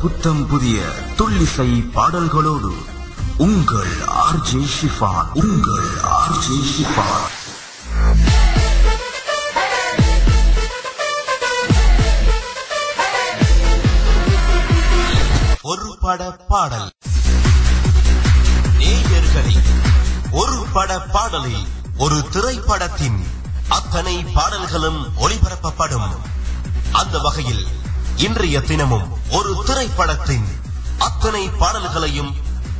புத்தம் புதிய துள்ளிசை பாடல்களோடு உங்கள் ஆர்ஜே ஷிஃபான் உங்கள் ஆர்ஜே ஷிஃபான். ஒரு பட பாடல். நேயர்களை ஒரு பட பாடலில் ஒரு திரைப்படத்தின் அத்தனை பாடல்களும் ஒளிபரப்பப்படும். அந்த வகையில் இன்றைய தினமும் ஒரு திரைப்படத்தின் அத்தனை பாடல்களையும்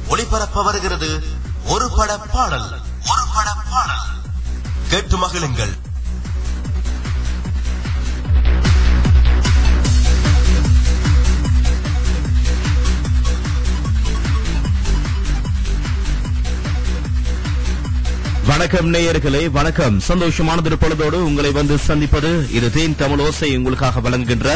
ஒளிபரப்ப வருகிறது ஒரு பட பாடல் ஒரு பட பாடல். கேட்டு மகிழுங்கள். வணக்கம் நேயர்களே வணக்கம். சந்தோஷமான ஒரு உங்களை வந்து சந்திப்பது இது தேன் தமிழ் ஓசை உங்களுக்காக வழங்குகின்ற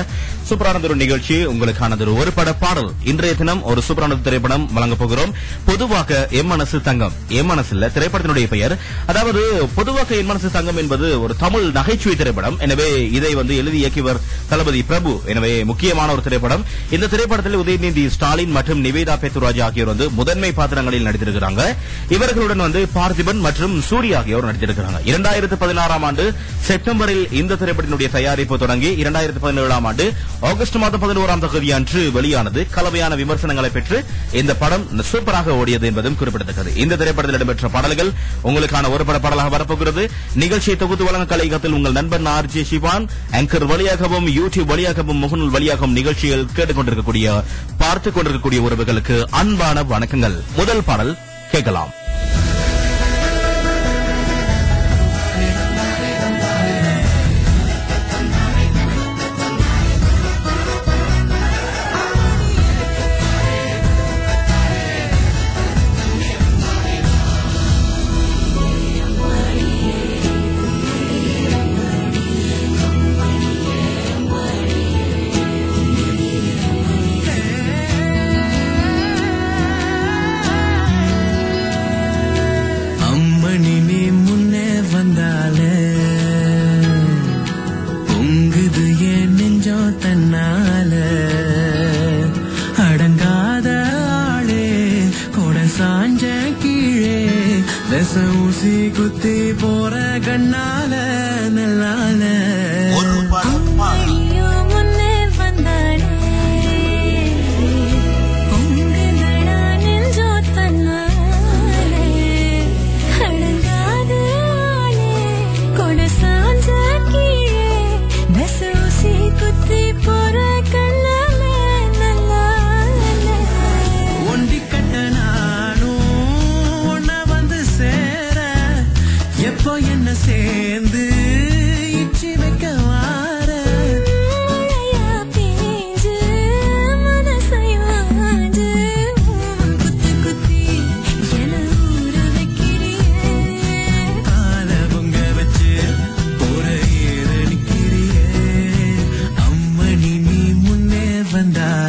சூப்பரானது ஒரு நிகழ்ச்சி உங்களுக்கானது ஒரு பட பாடல். இன்றைய தினம் ஒரு சூப்பரானது திரைப்படம் வழங்க போகிறோம். பொதுவாக எம் மனசு தங்கம் எம் மனசு இல்ல திரைப்படத்தினுடைய பெயர். அதாவது பொதுவாக என் மனசு தங்கம் என்பது ஒரு தமிழ் நகைச்சுவை திரைப்படம். எனவே இதை வந்து எழுதி இயக்கியவர் தளபதி பிரபு. எனவே முக்கியமான ஒரு திரைப்படம். இந்த திரைப்படத்தில் உதயநிதி ஸ்டாலின் மற்றும் நிவேதா பேத்துராஜ் ஆகியோர் வந்து முதன்மை பாத்திரங்களில் நடித்திருக்கிறாங்க. இவர்களுடன் வந்து பார்த்திபன் மற்றும் சூரி ஆகியோர் நடித்திருக்கிறாங்க. இரண்டாயிரத்து பதினாறாம் ஆண்டு செப்டம்பரில் இந்த திரைப்படத்தினுடைய தயாரிப்பு தொடங்கி இரண்டாயிரத்து பதினேழாம் ஆண்டு ஆகஸ்ட் மாதம் பதினோராம் தகுதி அன்று வெளியானது. கலவையான விமர்சனங்களை பெற்று இந்த படம் சூப்பராக ஓடியது என்பதும் குறிப்பிடத்தக்கது. இந்த திரைப்படத்தில் இடம்பெற்ற பாடல்கள் உங்களுக்கான ஒரு பட பாடலாக வரப்போகிறது. நிகழ்ச்சியை தொகுத்து வழங்க கலையகத்தில் உங்கள் நண்பன் ஆர் ஜே சிவான் ஆங்கர் வழியாகவும் யூடியூப் வழியாகவும் முகநூல் வழியாகவும் நிகழ்ச்சியில் கேட்டுக்கொண்டிருக்கக்கூடிய பார்த்துக் கொண்டிருக்கக்கூடிய உறவுகளுக்கு அன்பான வணக்கங்கள். முதல் பாடல் கேட்கலாம்.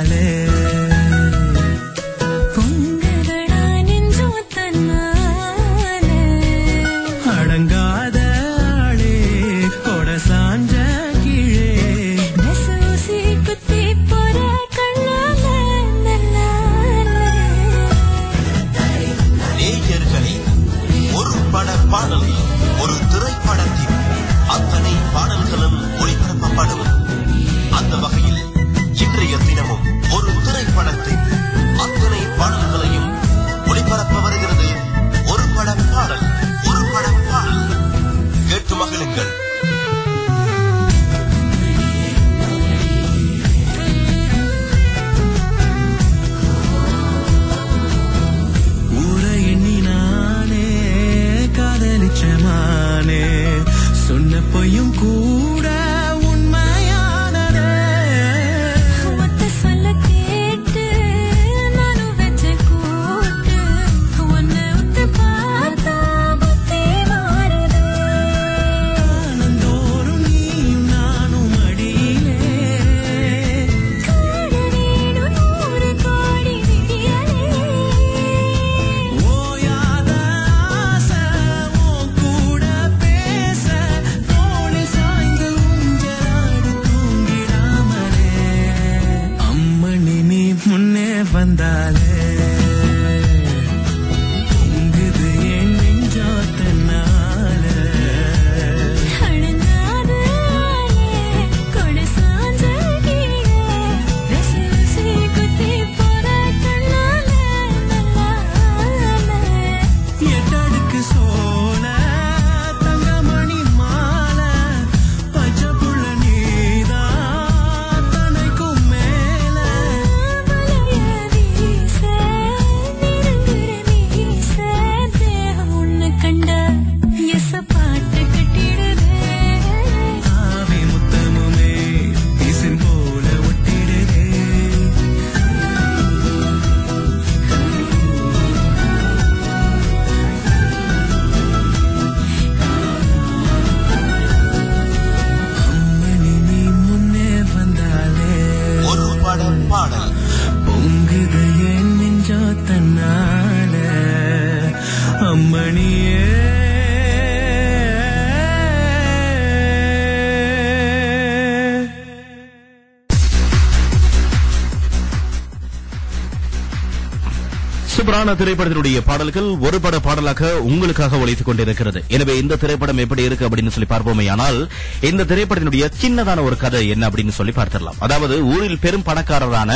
காலே பிரதான திரைப்படத்தினுடைய பாடல்கள் ஒரு பட பாடலாக உங்களுக்காக ஒழித்துக் கொண்டிருக்கிறது. எனவே இந்த திரைப்படம் எப்படி இருக்கு அப்படின்னு சொல்லி பார்ப்போமே. ஆனால் இந்த திரைப்படத்தினுடைய சின்னதான ஒரு கதை என்ன அப்படின்னு சொல்லி பார்த்திடலாம். அதாவது ஊரில் பெரும் பணக்காரரான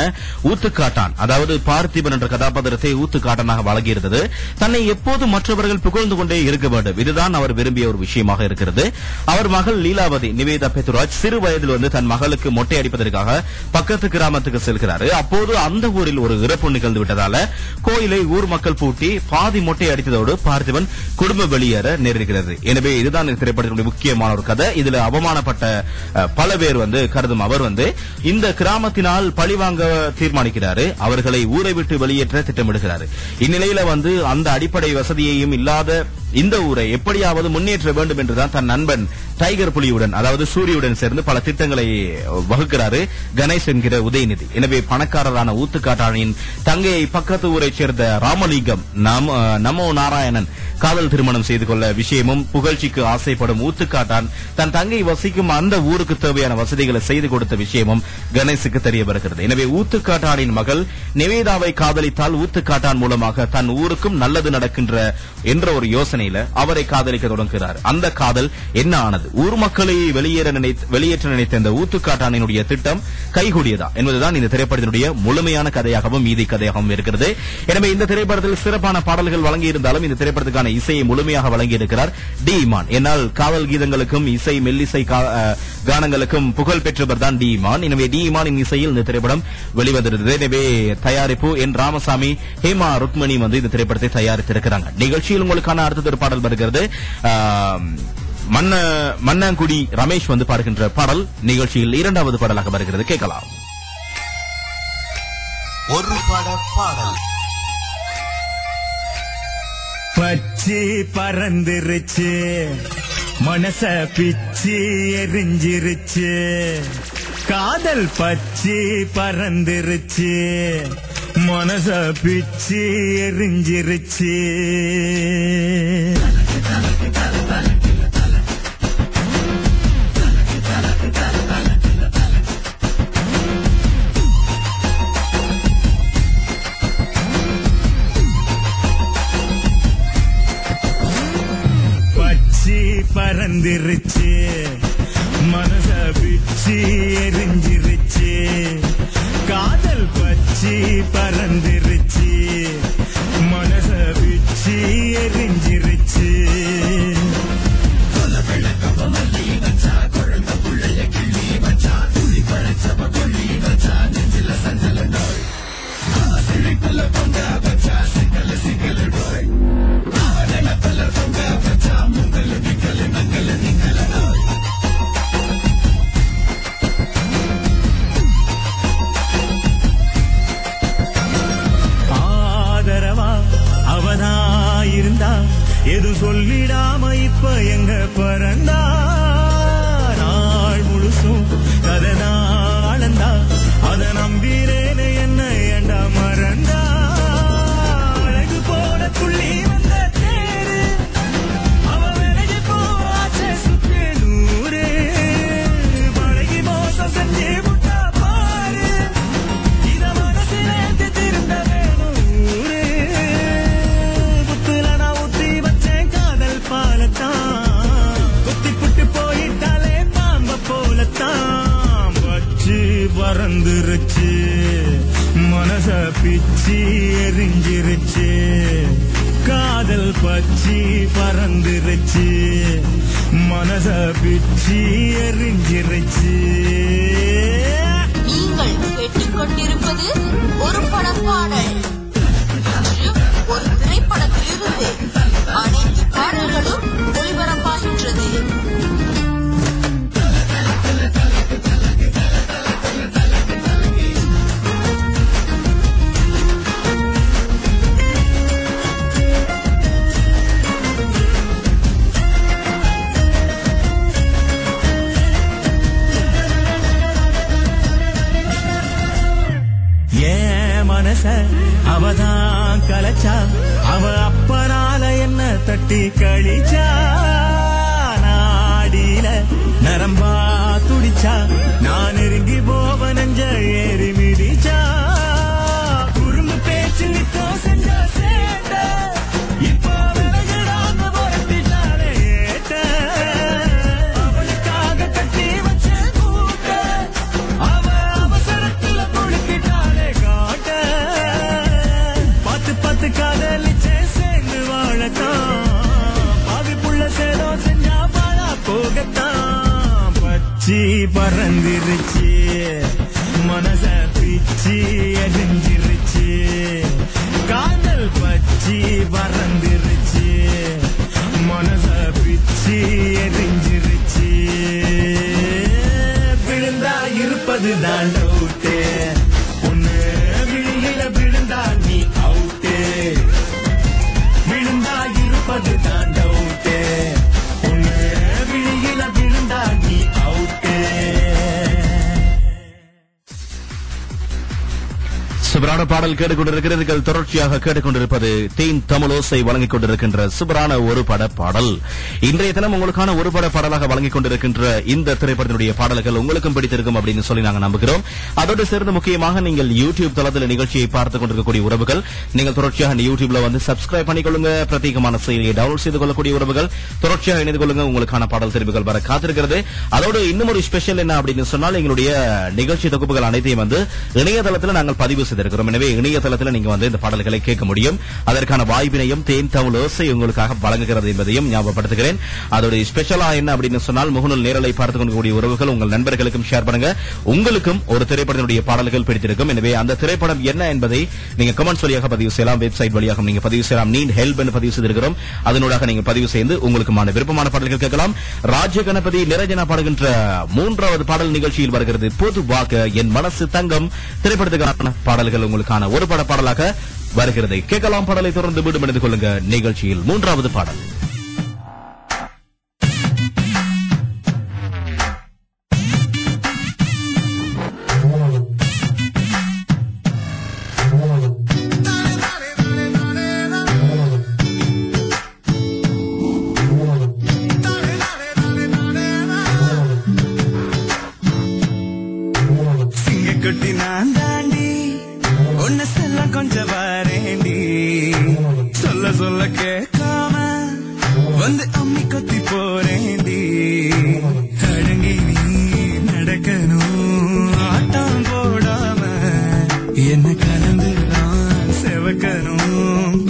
ஊத்துக்காட்டான் அதாவது பார்த்திபன் என்ற கதாபாத்திரத்தை ஊத்துக்காட்டனாக வழங்கியிருந்தது. தன்னை எப்போதும் மற்றவர்கள் புகழ்ந்து கொண்டே இருக்க வேண்டும். இதுதான் அவர் விரும்பிய ஒரு விஷயமாக இருக்கிறது. அவர் மகள் லீலாவதி நிவேதா பெத்துராஜ் சிறு வயதில் வந்து தன் மகளுக்கு மொட்டை அடிப்பதற்காக பக்கத்து கிராமத்துக்கு செல்கிறார். அப்போது அந்த ஊரில் ஒரு இறப்பு நிகழ்ந்து விட்டதால கோயிலை ஊர் மக்கள் பூட்டி பாதி மொட்டை அடித்ததோடு பார்த்திபன் குடும்ப வெளியேற நேரிடுகிறது. எனவே இதுதான் இந்த திரைப்படத்தினுடைய முக்கியமான ஒரு கதை. இதுல அவமானப்பட்ட பல பேர் வந்து கருதும் அவர் வந்து இந்த கிராமத்தினால் பழிவாங்க தீர்மானிக்கிறாரு. அவர்களை ஊரை விட்டு வெளியேற்ற திட்டமிடுகிறார். இந்நிலையில வந்து அந்த அடிப்படை வசதியையும் இல்லாத இந்த ஊரை எப்படியாவது முன்னேற்ற வேண்டும் என்றுதான் தன் நண்பன் டைகர் புலியுடன் அதாவது சூரியுடன் சேர்ந்து பல திட்டங்களை வகுக்கிறாரு கணேஷ் என்கிற உதயநிதி. எனவே பணக்காரரான ஊத்துக்காட்டானின் தங்கையை பக்கத்து ஊரைச் சேர்ந்த ராமலிங்கம் நமோ நாராயணன் காதல் திருமணம் செய்து கொள்ள விஷயமும் புகழ்ச்சிக்கு ஆசைப்படும் ஊத்துக்காட்டான் தன் தங்கை வசிக்கும் அந்த ஊருக்கு தேவையான வசதிகளை செய்து கொடுத்த விஷயமும் கணேசுக்கு தெரிய வருகிறது. எனவே ஊத்துக்காட்டானின் மகள் நிவேதாவை காதலித்தால் ஊத்துக்காட்டான் மூலமாக தன் ஊருக்கும் நல்லது நடக்கின்ற என்ற ஒரு யோசனை யோசனையில அவரை காதலிக்க தொடங்குகிறார். அந்த காதல் என்ன ஆனது? ஊர் மக்களை வெளியேற நினைத்த வெளியேற்ற நினைத்த இந்த ஊத்துக்காட்டானினுடைய திட்டம் கைகூடியதா? என்பதுதான் இந்த திரைப்படத்தினுடைய முழுமையான கதையாகவும் மீதி கதையாகவும் இருக்கிறது. எனவே இந்த திரைப்படத்தில் சிறப்பான பாடல்கள் வழங்கியிருந்தாலும் இந்த திரைப்படத்துக்கான இசையை முழுமையாக வழங்கியிருக்கிறார் டி இமான். என்னால் காதல் கீதங்களுக்கும் இசை மெல்லிசை கானங்களுக்கும் புகழ் பெற்றவர் தான் டி இமான். எனவே டி இமானின் இசையில் இந்த திரைப்படம் வெளிவந்திருந்தது. எனவே தயாரிப்பு என் ராமசாமி ஹேமா ருக்மணி வந்து இந்த திரைப்படத்தை தயாரித்திருக்கிறாங்க. நிகழ்ச்சியில் உங்களுக்கான அடுத்த ஒரு பாடல் வருகிறது. மன்ன மன்னங்குடி ரமேஷ் வந்து பாடுகின்ற பாடல் நிகழ்ச்சியில் இரண்டாவது பாடலாக வருகிறது. கேட்கலாம். ஒரு பட பாடல். பச்சி பறந்துருச்சு. மனச பிச்சு எரிஞ்சிருச்சு. காதல் பச்சி பறந்துருச்சு. மனச பிச்சு எரிஞ்சிருச்சு. சுபரான பாடல் கேட்டுக்கொண்டிருக்கிறீர்கள் தொடர்ச்சியாக கேட்டுக்கொண்டிருப்பது தேன் தமிழோசை வழங்கிக் கொண்டிருக்கின்ற சுபரான ஒரு பட பாடல். இன்றைய தினம் உங்களுக்கான ஒரு பட பாடலாக வழங்கிக் கொண்டிருக்கின்ற இந்த திரைப்படத்தினுடைய பாடல்கள் உங்களுக்கும் பிடித்திருக்கும் அப்படின்னு சொல்லி நாங்கள் நம்புகிறோம். அதோடு சேர்ந்து முக்கியமாக நீங்கள் யூடியூப் தளத்தில் நிகழ்ச்சியை பார்த்துக் கொண்டிருக்கக்கூடிய உறவுகள் நீங்கள் தொடர்ச்சியாக இந்த யூடியூப்ல வந்து சப்ஸ்கிரைப் பண்ணிக்கொள்ளுங்க. பிரத்யேகமான செயலியை டவுன்லோட் செய்து கொள்ளக்கூடிய உறவுகள் தொடர்ச்சியாக இணைந்து கொள்ளுங்க. உங்களுக்கான பாடல் தெரிவுகள் வர காத்திருக்கிறது. அதோடு இன்னும் ஒரு ஸ்பெஷல் என்ன அப்படின்னு சொன்னால் எங்களுடைய நிகழ்ச்சி தொகுப்புகள் அனைத்தையும் வந்து இணையதளத்தில் நாங்கள் பதிவு செய்திருக்கிறோம் எனவே இணையதளத்தில் நீங்க வந்து இந்த பாடல்களை கேட்க முடியும். அதற்கான வாய்ப்பினையும் தேன் தமிழ் ஓசை உங்களுக்காக வழங்குகிறது என்பதையும் ஞாபகப்படுத்துகிறேன். அதோட ஸ்பெஷலா என்ன அப்படின்னு சொன்னால் முகநூல் நேரலை பார்த்துக் கொண்டிருக்கக்கூடிய உறவுகள் உங்கள் நண்பர்களுக்கும் ஷேர் பண்ணுங்க. உங்களுக்கும் ஒரு திரைப்படத்தினுடைய பாடல்கள் பிடித்திருக்கும். எனவே அந்த திரைப்படம் என்ன என்பதை நீங்க கமெண்ட்ஸ் வழியாக பதிவு செய்யலாம். வெப்சைட் வழியாக நீங்க பதிவு செய்யலாம். நீட் ஹெல்ப் என்று பதிவு செய்திருக்கிறோம். அதனூடாக நீங்க பதிவு செய்து உங்களுக்குமான விருப்பமான பாடல்கள் கேட்கலாம். ராஜ கணபதி நிரஞ்சனா பாடுகின்ற மூன்றாவது பாடல் நிகழ்ச்சியில் வருகிறது. பொதுவாக என் மனசு தங்கம். திரைப்படத்துக்கான பாடல்கள் உங்களுக்கான ஒரு பட பாடலாக வருகிறது. கேட்கலாம் பாடலை தொடர்ந்து வீடு மணிந்து கொள்ளுங்க நிகழ்ச்சியில் மூன்றாவது பாடல். வரேண்டி சொல்ல சொல்ல கேட்காம வந்து அம்மி கொத்தி போறேண்டி. அடங்கி நீ நடக்கணும் ஆட்டம் போடாம என்ன கலந்து நான் செவக்கணும்.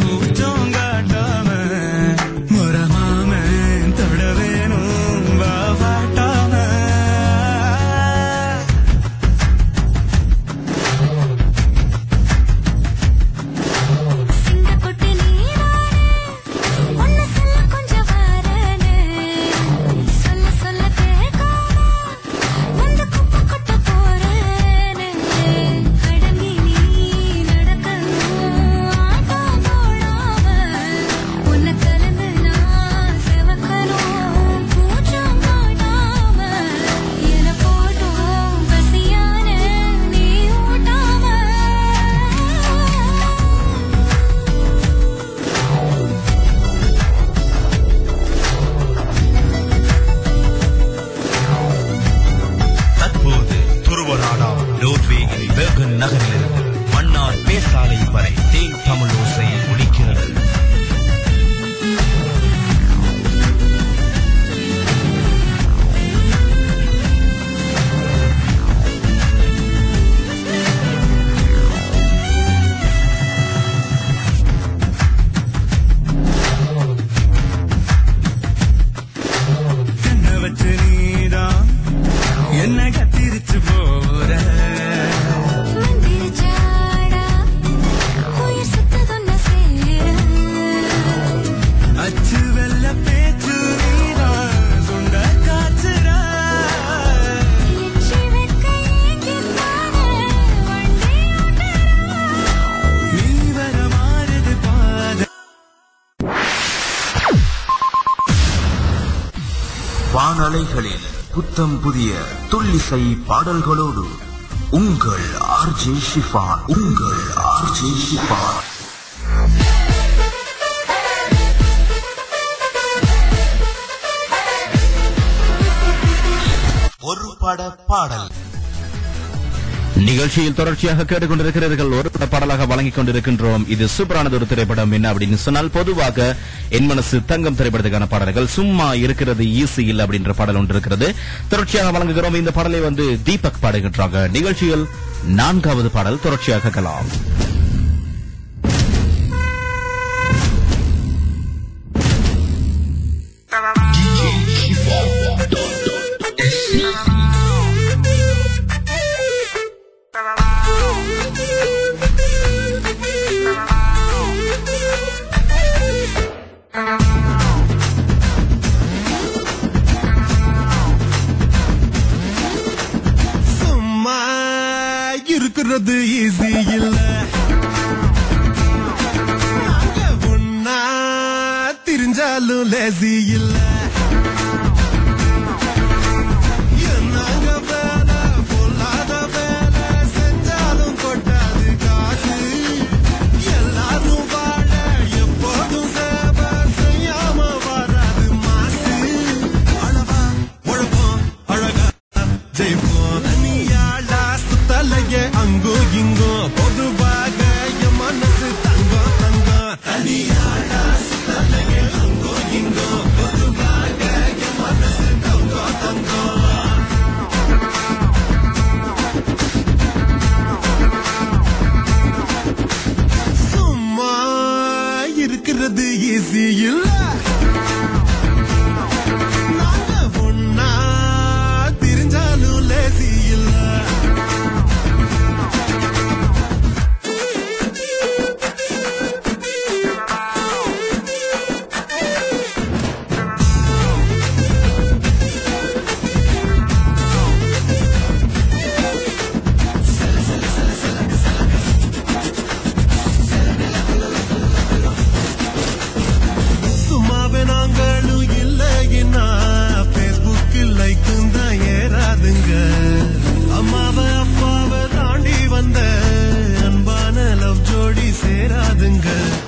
புதிய துள்ளிசை பாடல்களோடு உங்கள் ஆர்ஜே ஷிஃபான் உங்கள் ஆர்ஜே ஷிஃபான். ஒரு பட பாடல். நிகழ்ச்சியில் தொடர்ச்சியாக கேட்டுக்கொண்டிருக்கிறீர்கள் ஒரு பட பாடலாக வழங்கிக் கொண்டிருக்கின்றோம். இது சூப்பரானது ஒரு திரைப்படம். என்ன அப்படின்னு சொன்னால் பொதுவாக என் மனசு தங்கம் திரைப்படத்துக்கான பாடல்கள் சும்மா இருக்கிறது ஈஸி இல்ல அப்படின்ற பாடல் ஒன்று இருக்கிறது. தொடர்ச்சியாக வழங்குகிறோம். இந்த பாடலை வந்து தீபக் பாடுகின்றாங்க. நிகழ்ச்சியில் நான்காவது பாடல் தொடர்ச்சியாக கேட்கலாம். இருக்கிறது ஈஸி இல்ல திரிஞ்சாலும் லேசி இல்லை சேராதுங்கள்.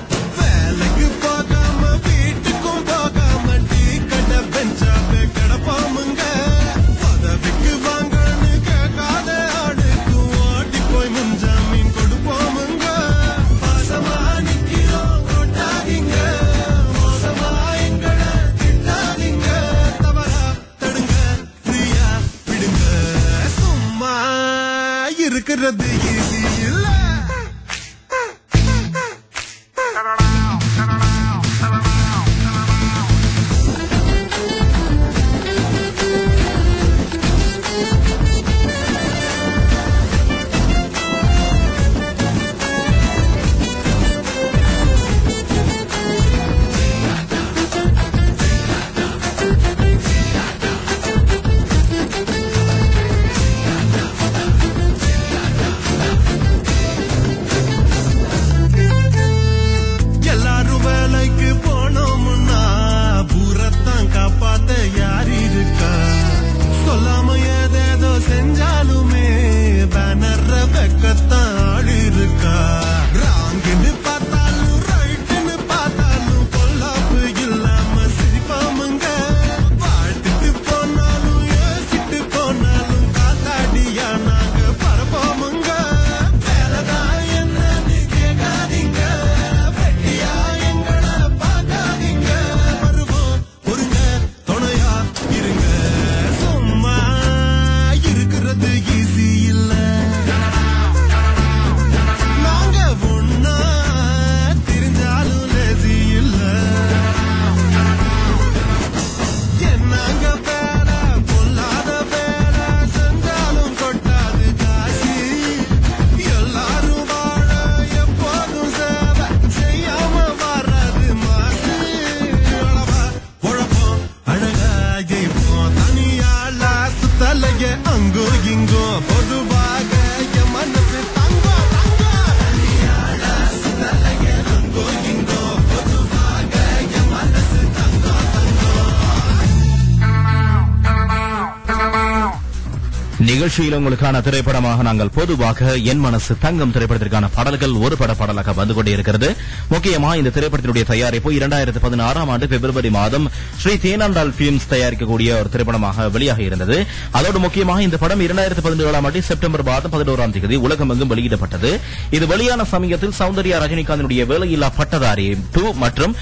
நிகழ்ச்சியில் உங்களுக்கான திரைப்படமாக நாங்கள் பொதுவாக என் மனசு தங்கம் திரைப்படத்திற்கான பாடல்கள் ஒரு பட பாடலாக வந்து கொண்டிருக்கிறது. முக்கியமா இந்த திரைப்படத்தினுடைய தயாரிப்பு இரண்டாயிரத்து பதினாறாம் ஆண்டு பிப்ரவரி மாதம் ஸ்ரீ தேனாண்டால் பிலிம்ஸ் தயாரிக்கக்கூடிய ஒரு திரைப்படமாக வெளியாக இருந்தது. அதோடு முக்கியமாக இந்த படம் இரண்டாயிரத்து பதினேழாம் ஆண்டு செப்டம்பர் மாதம் பதினோராம் தேதி உலகமெங்கும் வெளியிடப்பட்டது. இது வெளியான சமயத்தில் சௌந்தர்யா ரஜினிகாந்தினுடைய வேலையில்லா பட்டதாரி டூ மற்றும்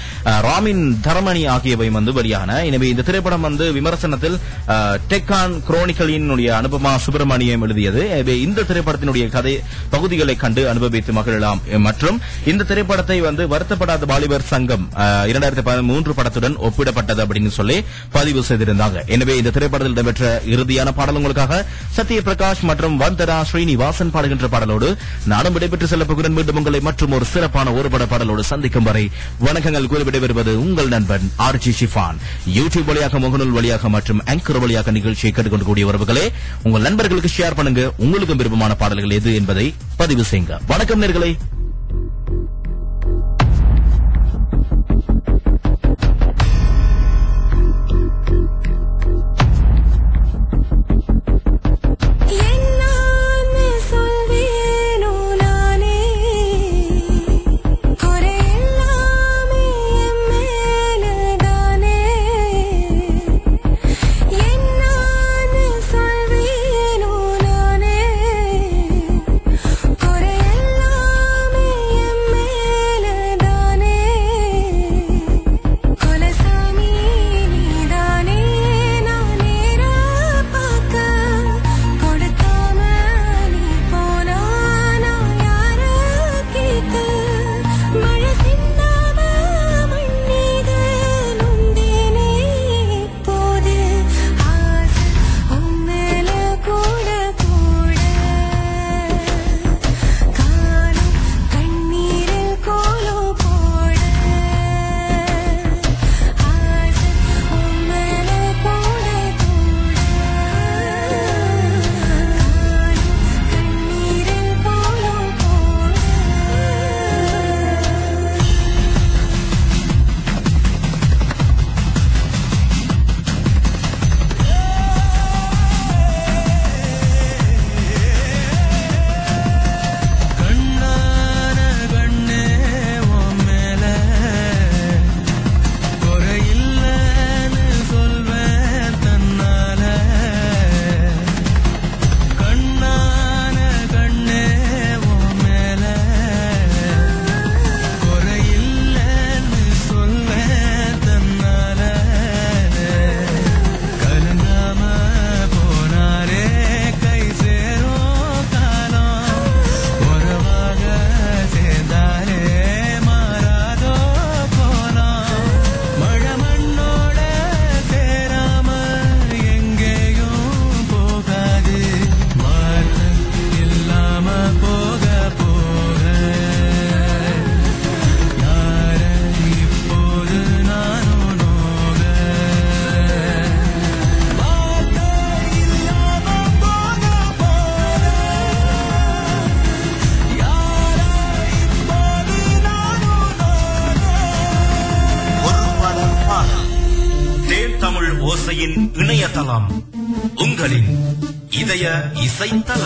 ராமின் தரமணி ஆகியவை வந்து வெளியான. எனவே இந்த திரைப்படம் வந்து விமர்சனத்தில் டெக்கான் டெக்கான் அனுபவம் அனுபமா சுப்பிரமணியம் எழுதியது. இந்த திரைப்படத்தினுடைய கதை பகுதிகளை கண்டு அனுபவித்து மகிழலாம். மற்றும் இந்த திரைப்படத்தை வந்து வருத்தப்படாத வாலிபர் சங்கம் இரண்டாயிரத்தி பதிமூன்று படத்துடன் ஒப்பிடப்பட்டது அப்படின்னு சொல்லி பதிவு செய்திருந்தாங்க. எனவே இந்த திரைப்படத்தில் இடம்பெற்ற இறுதியான பாடல் உங்களுக்காக சத்ய பிரகாஷ் மற்றும் வந்தரா ஸ்ரீனிவாசன் பாடுகின்ற பாடலோடு நானும் விடைபெற்று செல்ல போகிறேன். மீண்டும் உங்களை மற்றும் ஒரு சிறப்பான ஒரு பட பாடலோடு சந்திக்கும் வரை வணக்கங்கள் கூறி விடைபெறுவது உங்கள் நண்பன் ஆர்ஜி ஷிஃபான். யூடியூப் வழியாக முகநூல் வழியாக மற்றும் ஆங்கர் வழியாக நிகழ்ச்சியை கேட்டுக்கொண்டு கூடிய உறவுகளே உங்கள் நண்பர்களுக்கு ஷேர் பண்ணுங்க. உங்களுக்கும் விருப்பமான பாடல்கள் எது என்பதை பதிவு செய்யுங்க. வணக்கம் நேர்களை. Saint